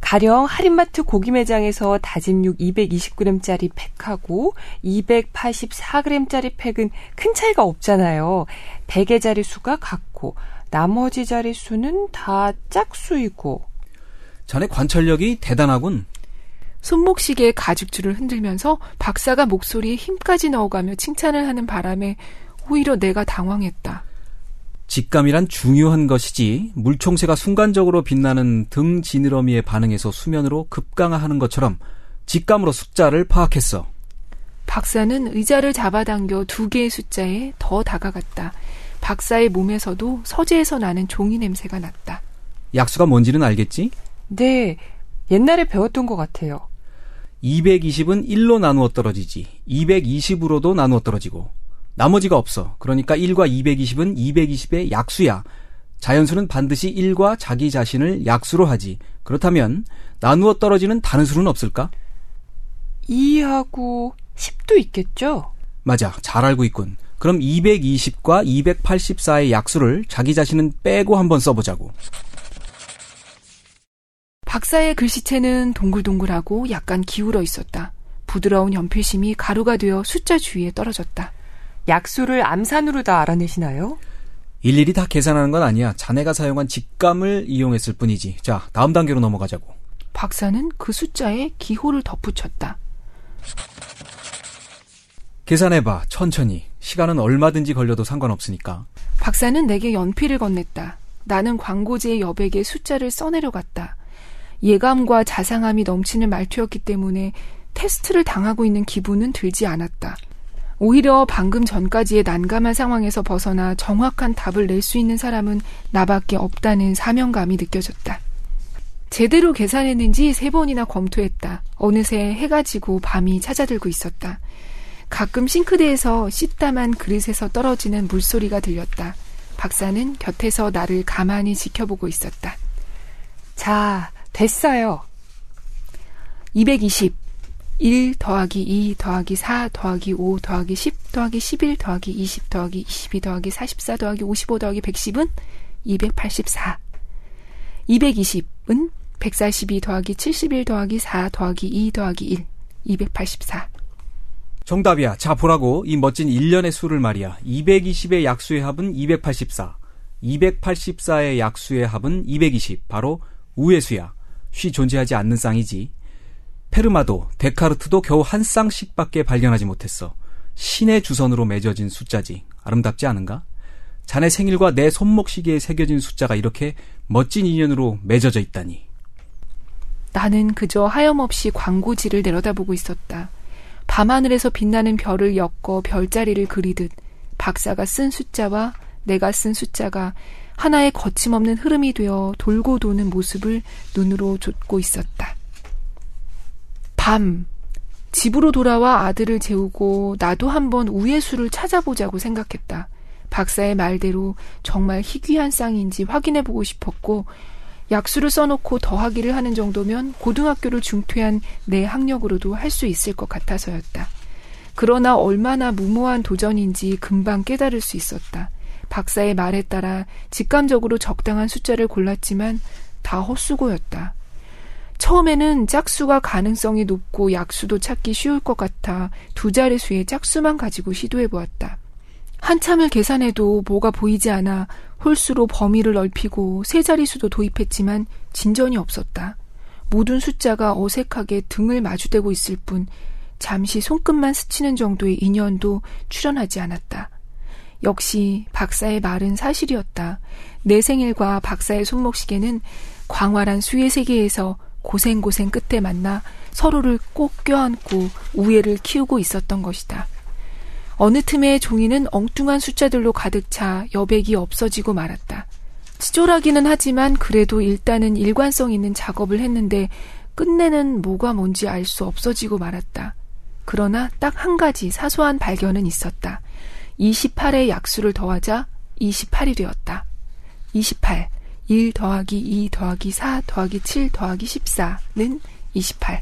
가령 할인마트 고기 매장에서 다진 육 220g짜리 팩하고 284g짜리 팩은 큰 차이가 없잖아요. 대개 자리수가 같고 나머지 자리수는 다 짝수이고. 자네 관찰력이 대단하군. 손목시계의 가죽줄을 흔들면서 박사가 목소리에 힘까지 넣어가며 칭찬을 하는 바람에 오히려 내가 당황했다. 직감이란 중요한 것이지 물총새가 순간적으로 빛나는 등 지느러미에 반응해서 수면으로 급강하하는 것처럼 직감으로 숫자를 파악했어. 박사는 의자를 잡아당겨 두 개의 숫자에 더 다가갔다. 박사의 몸에서도 서재에서 나는 종이 냄새가 났다. 약수가 뭔지는 알겠지? 네, 옛날에 배웠던 것 같아요. 220은 1로 나누어 떨어지지. 220으로도 나누어 떨어지고. 나머지가 없어. 그러니까 1과 220은 220의 약수야. 자연수는 반드시 1과 자기 자신을 약수로 하지. 그렇다면 나누어 떨어지는 다른 수는 없을까? 2하고 10도 있겠죠? 맞아. 잘 알고 있군. 그럼 220과 284의 약수를 자기 자신은 빼고 한번 써보자고. 박사의 글씨체는 동글동글하고 약간 기울어 있었다. 부드러운 연필심이 가루가 되어 숫자 주위에 떨어졌다. 약수를 암산으로 다 알아내시나요? 일일이 다 계산하는 건 아니야. 자네가 사용한 직감을 이용했을 뿐이지. 자, 다음 단계로 넘어가자고. 박사는 그 숫자에 기호를 덧붙였다. 계산해봐. 천천히. 시간은 얼마든지 걸려도 상관없으니까. 박사는 내게 연필을 건넸다. 나는 광고지의 여백에 숫자를 써내려 갔다. 예감과 자상함이 넘치는 말투였기 때문에 테스트를 당하고 있는 기분은 들지 않았다. 오히려 방금 전까지의 난감한 상황에서 벗어나 정확한 답을 낼 수 있는 사람은 나밖에 없다는 사명감이 느껴졌다. 제대로 계산했는지 세 번이나 검토했다. 어느새 해가 지고 밤이 찾아들고 있었다. 가끔 싱크대에서 씻다만 그릇에서 떨어지는 물소리가 들렸다. 박사는 곁에서 나를 가만히 지켜보고 있었다. 자, 됐어요. 220. 1 더하기 2 더하기 4 더하기 5 더하기 10 더하기 11 더하기 20 더하기 22 더하기 44 더하기 55 더하기 110은 284. 220은 142 더하기 71 더하기 4 더하기 2 더하기 1. 284. 정답이야. 자, 보라고. 이 멋진 1년의 수를 말이야. 220의 약수의 합은 284. 284의 약수의 합은 220. 바로 우의 수야. 쉬 존재하지 않는 쌍이지. 페르마도, 데카르트도 겨우 한 쌍씩밖에 발견하지 못했어. 신의 주선으로 맺어진 숫자지. 아름답지 않은가? 자네 생일과 내 손목 시계에 새겨진 숫자가 이렇게 멋진 인연으로 맺어져 있다니. 나는 그저 하염없이 광고지를 내려다보고 있었다. 밤하늘에서 빛나는 별을 엮어 별자리를 그리듯 박사가 쓴 숫자와 내가 쓴 숫자가 하나의 거침없는 흐름이 되어 돌고 도는 모습을 눈으로 좇고 있었다. 밤. 집으로 돌아와 아들을 재우고 나도 한번 우예수를 찾아보자고 생각했다. 박사의 말대로 정말 희귀한 쌍인지 확인해보고 싶었고 약수를 써놓고 더하기를 하는 정도면 고등학교를 중퇴한 내 학력으로도 할 수 있을 것 같아서였다. 그러나 얼마나 무모한 도전인지 금방 깨달을 수 있었다. 박사의 말에 따라 직감적으로 적당한 숫자를 골랐지만 다 헛수고였다. 처음에는 짝수가 가능성이 높고 약수도 찾기 쉬울 것 같아 두 자릿수의 짝수만 가지고 시도해 보았다. 한참을 계산해도 뭐가 보이지 않아 홀수로 범위를 넓히고 세 자릿수도 도입했지만 진전이 없었다. 모든 숫자가 어색하게 등을 마주대고 있을 뿐 잠시 손끝만 스치는 정도의 인연도 출현하지 않았다. 역시 박사의 말은 사실이었다. 내 생일과 박사의 손목시계는 광활한 수의 세계에서 고생고생 끝에 만나 서로를 꼭 껴안고 우애를 키우고 있었던 것이다. 어느 틈에 종이는 엉뚱한 숫자들로 가득 차 여백이 없어지고 말았다. 치졸하기는 하지만 그래도 일단은 일관성 있는 작업을 했는데 끝내는 뭐가 뭔지 알 수 없어지고 말았다. 그러나 딱 한 가지 사소한 발견은 있었다. 28의 약수를 더하자 28이 되었다. 28. 1 더하기 2 더하기 4 더하기 7 더하기 14는 28.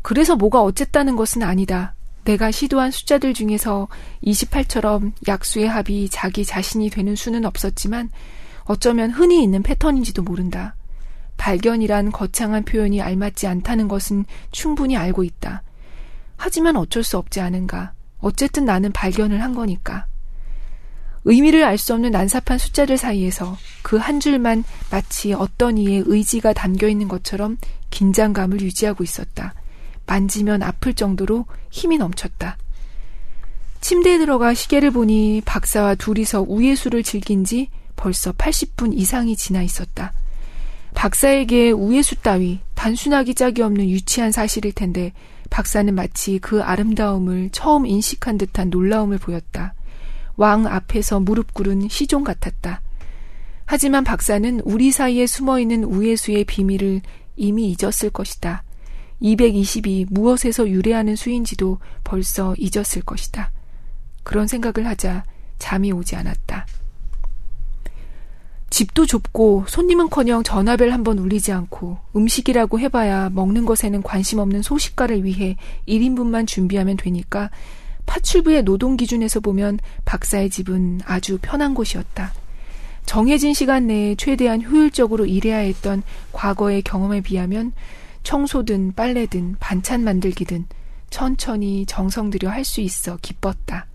그래서 뭐가 어쨌다는 것은 아니다. 내가 시도한 숫자들 중에서 28처럼 약수의 합이 자기 자신이 되는 수는 없었지만 어쩌면 흔히 있는 패턴인지도 모른다. 발견이란 거창한 표현이 알맞지 않다는 것은 충분히 알고 있다. 하지만 어쩔 수 없지 않은가. 어쨌든 나는 발견을 한 거니까. 의미를 알 수 없는 난삽한 숫자들 사이에서 그 한 줄만 마치 어떤 이의 의지가 담겨 있는 것처럼 긴장감을 유지하고 있었다. 만지면 아플 정도로 힘이 넘쳤다. 침대에 들어가 시계를 보니 박사와 둘이서 우예수를 즐긴 지 벌써 80분 이상이 지나 있었다. 박사에게 우예수 따위 단순하기 짝이 없는 유치한 사실일 텐데 박사는 마치 그 아름다움을 처음 인식한 듯한 놀라움을 보였다. 왕 앞에서 무릎 꿇은 시종 같았다. 하지만 박사는 우리 사이에 숨어 있는 우예수의 비밀을 이미 잊었을 것이다. 220이 무엇에서 유래하는 수인지도 벌써 잊었을 것이다. 그런 생각을 하자 잠이 오지 않았다. 집도 좁고 손님은커녕 전화벨 한번 울리지 않고 음식이라고 해봐야 먹는 것에는 관심 없는 소식가를 위해 1인분만 준비하면 되니까 파출부의 노동 기준에서 보면 박사의 집은 아주 편한 곳이었다. 정해진 시간 내에 최대한 효율적으로 일해야 했던 과거의 경험에 비하면 청소든 빨래든 반찬 만들기든 천천히 정성 들여 할 수 있어 기뻤다.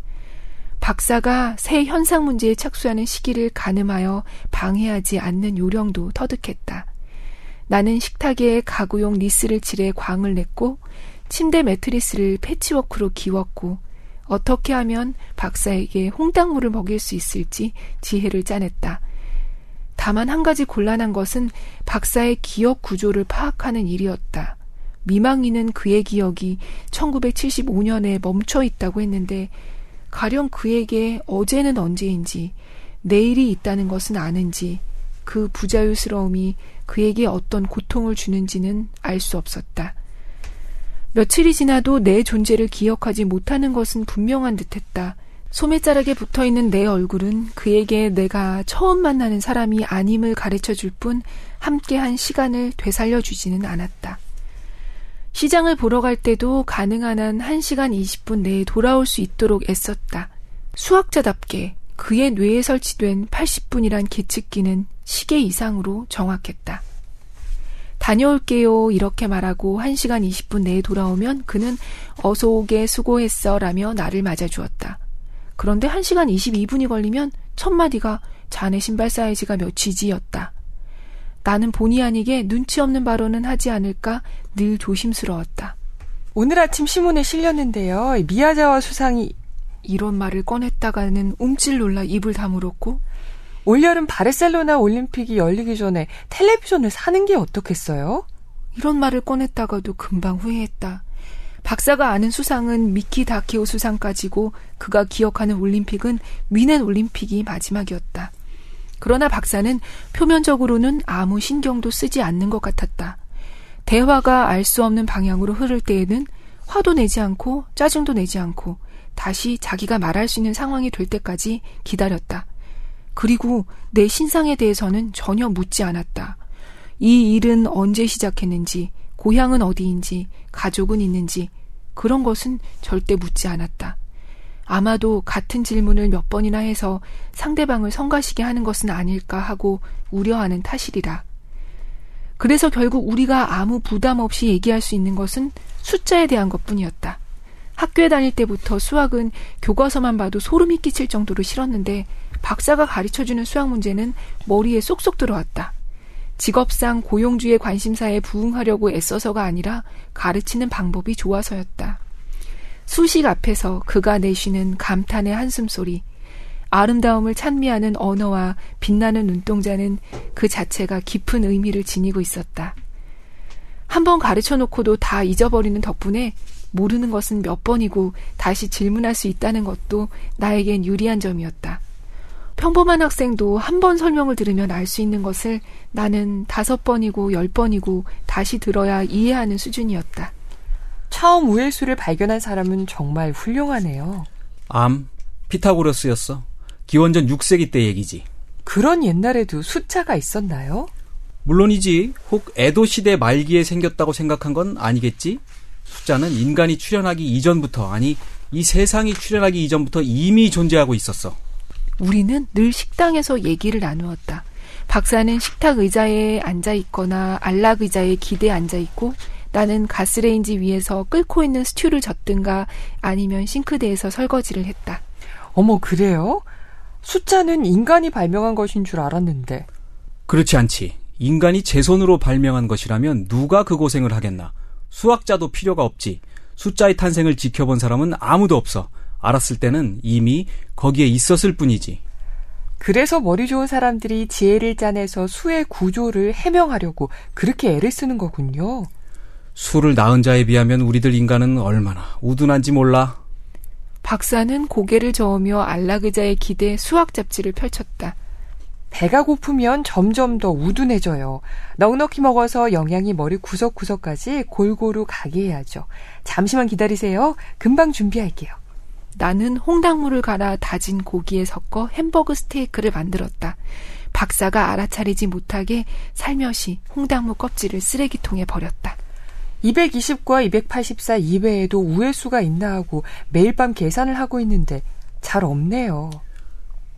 박사가 새 현상 문제에 착수하는 시기를 가늠하여 방해하지 않는 요령도 터득했다. 나는 식탁에 가구용 니스를 칠해 광을 냈고 침대 매트리스를 패치워크로 기웠고 어떻게 하면 박사에게 홍당무를 먹일 수 있을지 지혜를 짜냈다. 다만 한 가지 곤란한 것은 박사의 기억 구조를 파악하는 일이었다. 미망인은 그의 기억이 1975년에 멈춰 있다고 했는데 가령 그에게 어제는 언제인지 내일이 있다는 것은 아는지 그 부자유스러움이 그에게 어떤 고통을 주는지는 알 수 없었다. 며칠이 지나도 내 존재를 기억하지 못하는 것은 분명한 듯 했다. 소매자락에 붙어 있는 내 얼굴은 그에게 내가 처음 만나는 사람이 아님을 가르쳐 줄 뿐 함께한 시간을 되살려 주지는 않았다. 시장을 보러 갈 때도 가능한 한 1시간 20분 내에 돌아올 수 있도록 애썼다. 수학자답게 그의 뇌에 설치된 80분이란 계측기는 시계 이상으로 정확했다. 다녀올게요. 이렇게 말하고 1시간 20분 내에 돌아오면 그는 어서 오게 수고했어 라며 나를 맞아주었다. 그런데 1시간 22분이 걸리면 첫마디가 자네 신발 사이즈가 몇이지였다. 나는 본의 아니게 눈치 없는 발언은 하지 않을까 늘 조심스러웠다. 오늘 아침 신문에 실렸는데요. 미야자와 수상이 이런 말을 꺼냈다가는 움찔 놀라 입을 다물었고 올여름 바르셀로나 올림픽이 열리기 전에 텔레비전을 사는 게 어떻겠어요? 이런 말을 꺼냈다가도 금방 후회했다. 박사가 아는 수상은 미키 다케오 수상까지고 그가 기억하는 올림픽은 위넨 올림픽이 마지막이었다. 그러나 박사는 표면적으로는 아무 신경도 쓰지 않는 것 같았다. 대화가 알 수 없는 방향으로 흐를 때에는 화도 내지 않고 짜증도 내지 않고 다시 자기가 말할 수 있는 상황이 될 때까지 기다렸다. 그리고 내 신상에 대해서는 전혀 묻지 않았다. 이 일은 언제 시작했는지, 고향은 어디인지, 가족은 있는지, 그런 것은 절대 묻지 않았다. 아마도 같은 질문을 몇 번이나 해서 상대방을 성가시게 하는 것은 아닐까 하고 우려하는 탓이리라. 그래서 결국 우리가 아무 부담 없이 얘기할 수 있는 것은 숫자에 대한 것 뿐이었다. 학교에 다닐 때부터 수학은 교과서만 봐도 소름이 끼칠 정도로 싫었는데 박사가 가르쳐주는 수학 문제는 머리에 쏙쏙 들어왔다. 직업상 고용주의 관심사에 부응하려고 애써서가 아니라 가르치는 방법이 좋아서였다. 수식 앞에서 그가 내쉬는 감탄의 한숨소리, 아름다움을 찬미하는 언어와 빛나는 눈동자는 그 자체가 깊은 의미를 지니고 있었다. 한 번 가르쳐 놓고도 다 잊어버리는 덕분에 모르는 것은 몇 번이고 다시 질문할 수 있다는 것도 나에겐 유리한 점이었다. 평범한 학생도 한 번 설명을 들으면 알 수 있는 것을 나는 다섯 번이고 열 번이고 다시 들어야 이해하는 수준이었다. 처음 우회수를 발견한 사람은 정말 훌륭하네요. 암, 피타고라스였어. 기원전 6세기 때 얘기지. 그런 옛날에도 숫자가 있었나요? 물론이지. 혹 에도 시대 말기에 생겼다고 생각한 건 아니겠지? 숫자는 인간이 출현하기 이전부터, 아니, 이 세상이 출현하기 이전부터 이미 존재하고 있었어. 우리는 늘 식당에서 얘기를 나누었다. 박사는 식탁 의자에 앉아 있거나 안락 의자에 기대에 앉아 있고 나는 가스레인지 위에서 끓고 있는 스튜를 젓든가 아니면 싱크대에서 설거지를 했다. 어머, 그래요? 숫자는 인간이 발명한 것인 줄 알았는데. 그렇지 않지. 인간이 제 손으로 발명한 것이라면 누가 그 고생을 하겠나. 수학자도 필요가 없지. 숫자의 탄생을 지켜본 사람은 아무도 없어. 알았을 때는 이미 거기에 있었을 뿐이지. 그래서 머리 좋은 사람들이 지혜를 짜내서 수의 구조를 해명하려고 그렇게 애를 쓰는 거군요. 수를 낳은 자에 비하면 우리들 인간은 얼마나 우둔한지 몰라. 박사는 고개를 저으며 안락의자에 기대 수학 잡지를 펼쳤다. 배가 고프면 점점 더 우둔해져요. 넉넉히 먹어서 영양이 머리 구석구석까지 골고루 가게 해야죠. 잠시만 기다리세요. 금방 준비할게요. 나는 홍당무를 갈아 다진 고기에 섞어 햄버거 스테이크를 만들었다. 박사가 알아차리지 못하게 살며시 홍당무 껍질을 쓰레기통에 버렸다. 220과 284 이외에도 우회수가 있나 하고 매일 밤 계산을 하고 있는데 잘 없네요.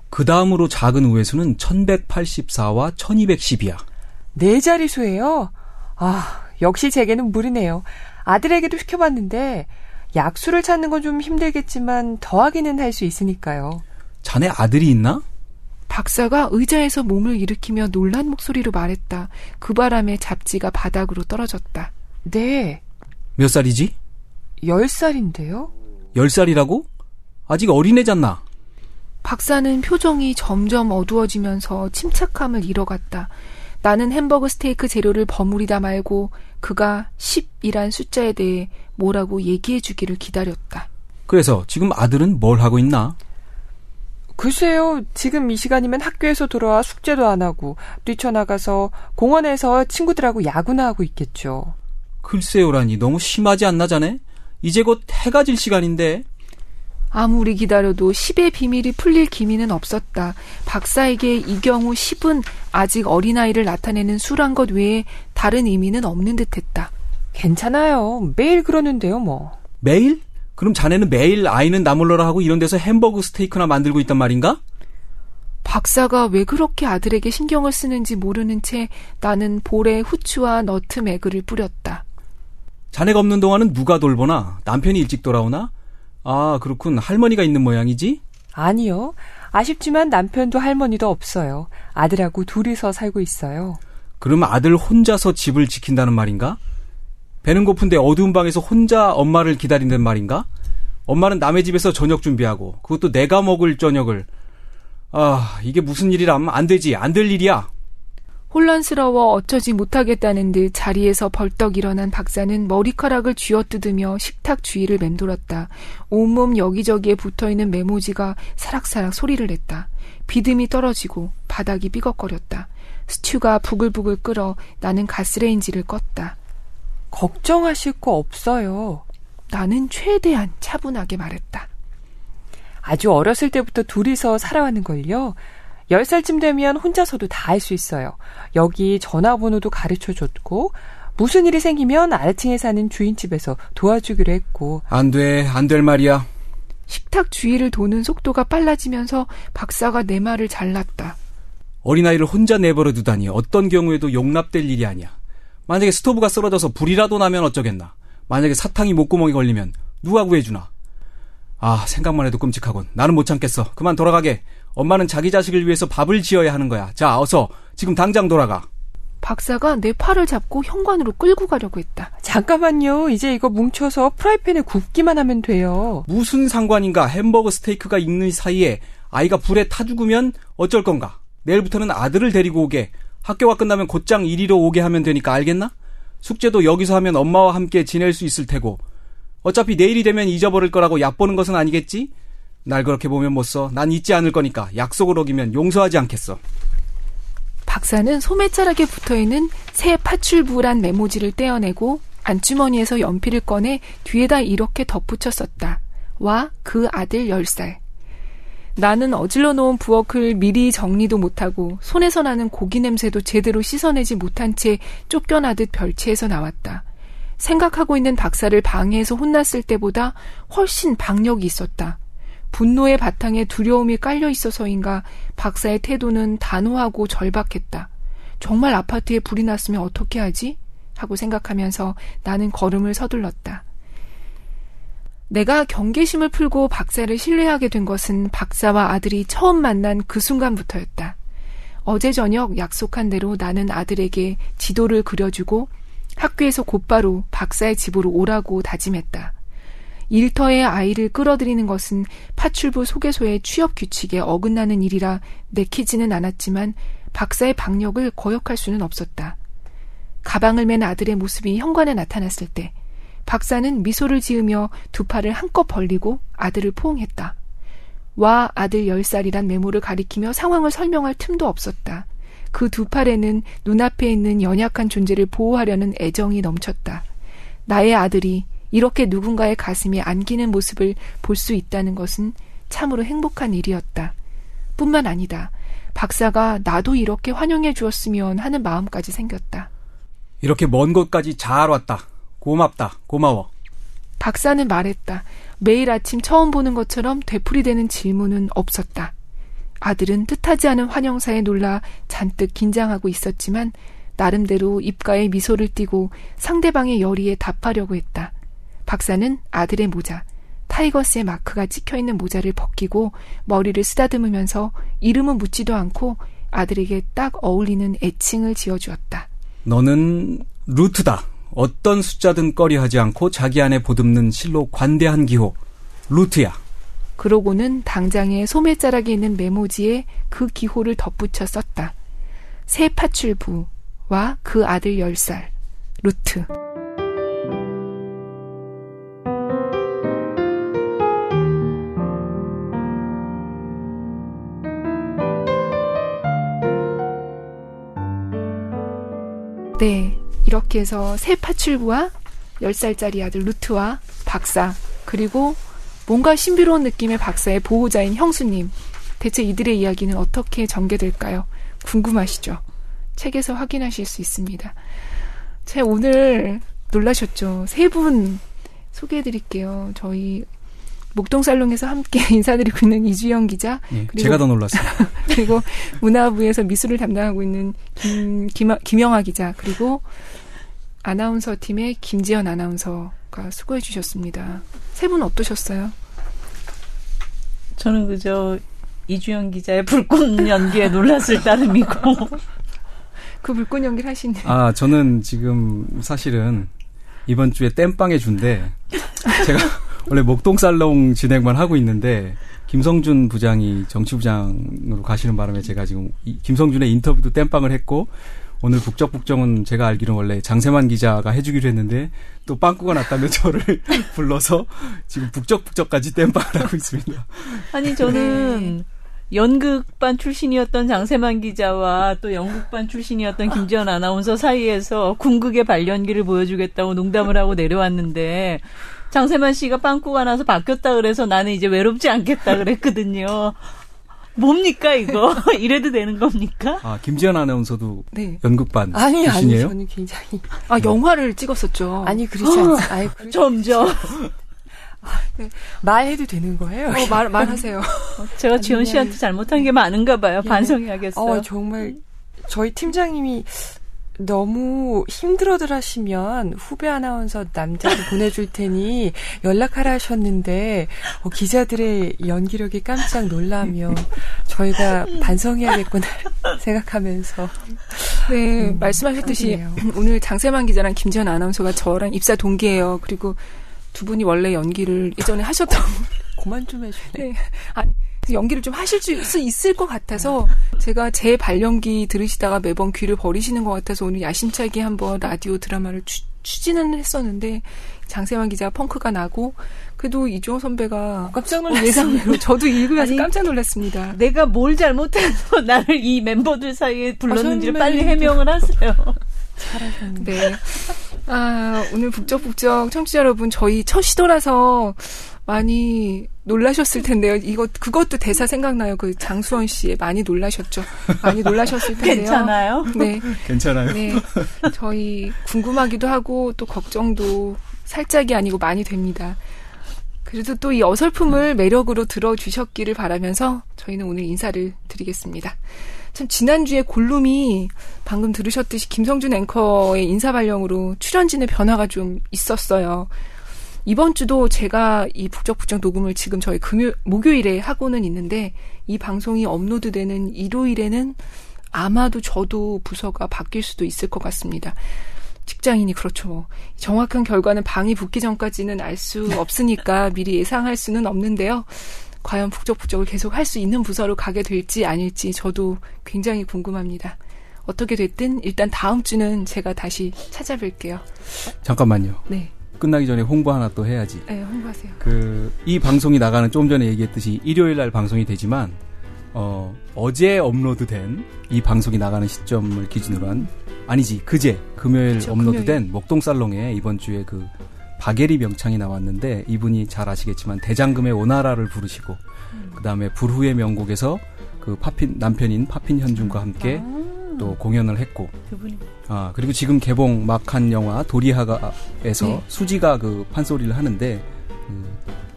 그 다음으로 작은 우회수는 1184와 1210이야. 네 자리수예요? 아, 역시 제게는 무리네요. 아들에게도 시켜봤는데 약수를 찾는 건 좀 힘들겠지만 더하기는 할 수 있으니까요. 자네 아들이 있나? 박사가 의자에서 몸을 일으키며 놀란 목소리로 말했다. 그 바람에 잡지가 바닥으로 떨어졌다. 네. 몇 살이지? 10살인데요? 10살이라고? 아직 어린애잖나. 박사는 표정이 점점 어두워지면서 침착함을 잃어갔다. 나는 햄버거 스테이크 재료를 버무리다 말고 그가 10이란 숫자에 대해 뭐라고 얘기해 주기를 기다렸다. 그래서 지금 아들은 뭘 하고 있나? 글쎄요, 지금 이 시간이면 학교에서 돌아와 숙제도 안 하고 뛰쳐나가서 공원에서 친구들하고 야구나 하고 있겠죠. 글쎄요라니 너무 심하지 않나 자네? 이제 곧 해가 질 시간인데. 아무리 기다려도 10의 비밀이 풀릴 기미는 없었다. 박사에게 이 경우 10은 아직 어린아이를 나타내는 수란 것 외에 다른 의미는 없는 듯 했다. 괜찮아요. 매일 그러는데요, 뭐. 매일? 그럼 자네는 매일 아이는 나몰라라 하고 이런 데서 햄버거 스테이크나 만들고 있단 말인가? 박사가 왜 그렇게 아들에게 신경을 쓰는지 모르는 채 나는 볼에 후추와 너트 매그를 뿌렸다. 자네가 없는 동안은 누가 돌보나? 남편이 일찍 돌아오나? 아, 그렇군. 할머니가 있는 모양이지? 아니요. 아쉽지만 남편도 할머니도 없어요. 아들하고 둘이서 살고 있어요. 그럼 아들 혼자서 집을 지킨다는 말인가? 배는 고픈데 어두운 방에서 혼자 엄마를 기다린단 말인가? 엄마는 남의 집에서 저녁 준비하고 그것도 내가 먹을 저녁을 아 이게 무슨 일이라면 안 되지 안 될 일이야 혼란스러워 어쩌지 못하겠다는 듯 자리에서 벌떡 일어난 박사는 머리카락을 쥐어뜯으며 식탁 주위를 맴돌았다. 온몸 여기저기에 붙어있는 메모지가 사락사락 소리를 냈다. 비듬이 떨어지고 바닥이 삐걱거렸다. 스튜가 부글부글 끓어 나는 가스레인지를 껐다. 걱정하실 거 없어요. 나는 최대한 차분하게 말했다. 아주 어렸을 때부터 둘이서 살아왔는 걸요. 10살쯤 되면 혼자서도 다 할 수 있어요. 여기 전화번호도 가르쳐 줬고, 무슨 일이 생기면 아래층에 사는 주인집에서 도와주기로 했고. 안 돼, 안 될 말이야. 식탁 주위를 도는 속도가 빨라지면서 박사가 내 말을 잘랐다. 어린아이를 혼자 내버려 두다니 어떤 경우에도 용납될 일이 아니야. 만약에 스토브가 쓰러져서 불이라도 나면 어쩌겠나. 만약에 사탕이 목구멍에 걸리면 누가 구해주나. 아, 생각만 해도 끔찍하군. 나는 못 참겠어. 그만 돌아가게. 엄마는 자기 자식을 위해서 밥을 지어야 하는 거야. 자, 어서 지금 당장 돌아가. 박사가 내 팔을 잡고 현관으로 끌고 가려고 했다. 잠깐만요. 이제 이거 뭉쳐서 프라이팬에 굽기만 하면 돼요. 무슨 상관인가? 햄버거 스테이크가 익는 사이에 아이가 불에 타 죽으면 어쩔 건가? 내일부터는 아들을 데리고 오게. 학교가 끝나면 곧장 이리로 오게 하면 되니까 알겠나? 숙제도 여기서 하면 엄마와 함께 지낼 수 있을 테고. 어차피 내일이 되면 잊어버릴 거라고 얕보는 것은 아니겠지? 날 그렇게 보면 못 써. 난 잊지 않을 거니까 약속을 어기면 용서하지 않겠어. 박사는 소매자락에 붙어있는 새 파출부란 메모지를 떼어내고 안주머니에서 연필을 꺼내 뒤에다 이렇게 덧붙여 썼다. 와 그 아들 10살. 나는 어질러 놓은 부엌을 미리 정리도 못하고 손에서 나는 고기 냄새도 제대로 씻어내지 못한 채 쫓겨나듯 별채에서 나왔다. 생각하고 있는 박사를 방해해서 혼났을 때보다 훨씬 박력이 있었다. 분노의 바탕에 두려움이 깔려 있어서인가 박사의 태도는 단호하고 절박했다. 정말 아파트에 불이 났으면 어떻게 하지? 하고 생각하면서 나는 걸음을 서둘렀다. 내가 경계심을 풀고 박사를 신뢰하게 된 것은 박사와 아들이 처음 만난 그 순간부터였다. 어제 저녁 약속한 대로 나는 아들에게 지도를 그려주고 학교에서 곧바로 박사의 집으로 오라고 다짐했다. 일터의 아이를 끌어들이는 것은 파출부 소개소의 취업 규칙에 어긋나는 일이라 내키지는 않았지만 박사의 박력을 거역할 수는 없었다. 가방을 맨 아들의 모습이 현관에 나타났을 때 박사는 미소를 지으며 두 팔을 한껏 벌리고 아들을 포옹했다. 와 아들 열살이란 메모를 가리키며 상황을 설명할 틈도 없었다. 그 두 팔에는 눈앞에 있는 연약한 존재를 보호하려는 애정이 넘쳤다. 나의 아들이 이렇게 누군가의 가슴에 안기는 모습을 볼 수 있다는 것은 참으로 행복한 일이었다. 뿐만 아니다. 박사가 나도 이렇게 환영해 주었으면 하는 마음까지 생겼다. 이렇게 먼 곳까지 잘 왔다. 고맙다. 고마워. 박사는 말했다. 매일 아침 처음 보는 것처럼 되풀이되는 질문은 없었다. 아들은 뜻하지 않은 환영사에 놀라 잔뜩 긴장하고 있었지만 나름대로 입가에 미소를 띠고 상대방의 열의에 답하려고 했다. 박사는 아들의 모자, 타이거스의 마크가 찍혀 있는 모자를 벗기고 머리를 쓰다듬으면서 이름은 묻지도 않고 아들에게 딱 어울리는 애칭을 지어주었다. 너는 루트다. 어떤 숫자든 꺼려하지 않고 자기 안에 보듬는 실로 관대한 기호. 루트야. 그러고는 당장에 소매자락에 있는 메모지에 그 기호를 덧붙여 썼다. 새 파출부와 그 아들 10살. 루트. 네. 이렇게 해서 새 파출부와 10살짜리 아들 루트와 박사, 그리고 뭔가 신비로운 느낌의 박사의 보호자인 형수님. 대체 이들의 이야기는 어떻게 전개될까요? 궁금하시죠? 책에서 확인하실 수 있습니다. 제가 오늘 놀라셨죠? 세 분 소개해 드릴게요. 저희 목동살롱에서 함께 인사드리고 있는 이주영 기자. 예, 제가 더 놀랐어요. 그리고 문화부에서 미술을 담당하고 있는 김, 김, 김영아 기자. 그리고 아나운서 팀의 김지연 아나운서가 수고해 주셨습니다. 세 분 어떠셨어요? 저는 그저 이주영 기자의 불꽃 연기에 놀랐을 따름이고. 그 불꽃 연기를 하신. 아, 저는 지금 사실은 이번 주에 땜빵의 준데 제가 원래 목동살롱 진행만 하고 있는데 김성준 부장이 정치부장으로 가시는 바람에 제가 지금 김성준의 인터뷰도 땜빵을 했고 오늘 북적북정은 제가 알기로 원래 장세만 기자가 해주기로 했는데 또 빵꾸가 났다며 저를 불러서 지금 북적북적까지 땜빵을 하고 있습니다. 아니 저는 네. 연극반 출신이었던 장세만 기자와 또 연극반 출신이었던 김지연 아나운서 사이에서 궁극의 발연기를 보여주겠다고 농담을 하고 내려왔는데 장세만 씨가 빵꾸가 나서 바뀌었다 그래서 나는 이제 외롭지 않겠다 그랬거든요. 뭡니까 이거? 이래도 되는 겁니까? 아 김지연 아나운서도 네. 연극반 아니 출신이에요? 아니 저는 굉장히 아 영화를 찍었었죠. 아니 그렇지 않지. 아니 점점 네. 말해도 되는 거예요? 어, 말, 말하세요. 제가 지원 씨한테 잘못한 게 많은가 봐요. 예. 반성해야겠어요. 어, 정말 저희 팀장님이 너무 힘들어들 하시면 후배 아나운서 남자를 보내줄 테니 연락하라 하셨는데 어, 기자들의 연기력이 깜짝 놀라며 저희가 반성해야겠구나 생각하면서 네 음, 말씀하셨듯이 그러네요. 오늘 장세만 기자랑 김지현 아나운서가 저랑 입사 동기예요. 그리고 두 분이 원래 연기를 예전에 하셨던 그만 좀 해주네. 네. 아니, 연기를 좀 하실 수 있을 것 같아서 제가 제 발연기 들으시다가 매번 귀를 버리시는 것 같아서 오늘 야심차게 한번 라디오 드라마를 추, 추진은 했었는데 장세환 기자가 펑크가 나고 그래도 이종호 선배가 깜짝 놀랐어요. 예상외로 저도 읽으면서 아니, 깜짝 놀랐습니다. 내가 뭘 잘못해서 나를 이 멤버들 사이에 불렀는지를 아, 빨리 해명을 하세요. 잘하셨는데. 네. 아, 오늘 북적북적 청취자 여러분, 저희 첫 시도라서 많이 놀라셨을 텐데요. 이거, 그것도 대사 생각나요. 그 장수원 씨의 많이 놀라셨죠. 많이 놀라셨을 텐데요. 괜찮아요? 네. 괜찮아요? 네. 저희 궁금하기도 하고 또 걱정도 살짝이 아니고 많이 됩니다. 그래도 또 이 어설픔을 매력으로 들어주셨기를 바라면서 저희는 오늘 인사를 드리겠습니다. 참 지난주에 골룸이 방금 들으셨듯이 김성준 앵커의 인사 발령으로 출연진의 변화가 좀 있었어요. 이번 주도 제가 이 북적북적 녹음을 지금 저희 금요 목요일에 하고는 있는데 이 방송이 업로드되는 일요일에는 아마도 저도 부서가 바뀔 수도 있을 것 같습니다. 직장인이 그렇죠. 정확한 결과는 방이 붙기 전까지는 알 수 없으니까 미리 예상할 수는 없는데요. 과연 북적북적을 계속 할 수 있는 부서로 가게 될지 아닐지 저도 굉장히 궁금합니다. 어떻게 됐든 일단 다음 주는 제가 다시 찾아뵐게요. 잠깐만요. 네. 끝나기 전에 홍보 하나 또 해야지. 네, 홍보하세요. 그, 이 방송이 나가는 좀 전에 얘기했듯이 일요일 날 방송이 되지만, 어, 어제 업로드 된 이 방송이 나가는 시점을 기준으로 한, 아니지, 그제, 금요일 그쵸, 업로드된 금요일. 목동살롱에 이번 주에 그 박예리 명창이 나왔는데 이분이 잘 아시겠지만 대장금의 오나라를 부르시고 음. 그 다음에 불후의 명곡에서 그 팝핀 남편인 팝핀 현준과 함께 아. 또 공연을 했고 그분이. 아 그리고 지금 개봉 막 한 영화 도리화가에서 네. 수지가 그 판소리를 하는데 그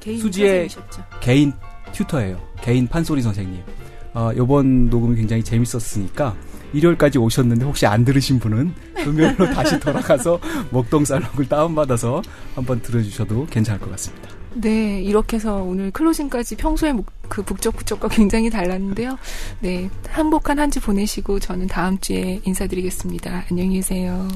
개인 수지의 선생님이셨죠. 개인 튜터예요 개인 판소리 선생님 아 요번 녹음이 굉장히 재밌었으니까 일요일까지 오셨는데 혹시 안 들으신 분은 금요일로 다시 돌아가서 목동살롱을 다운받아서 한번 들어주셔도 괜찮을 것 같습니다. 네, 이렇게 해서 오늘 클로징까지 평소에 그 북적북적과 굉장히 달랐는데요. 네, 행복한 한 주 보내시고 저는 다음 주에 인사드리겠습니다. 안녕히 계세요.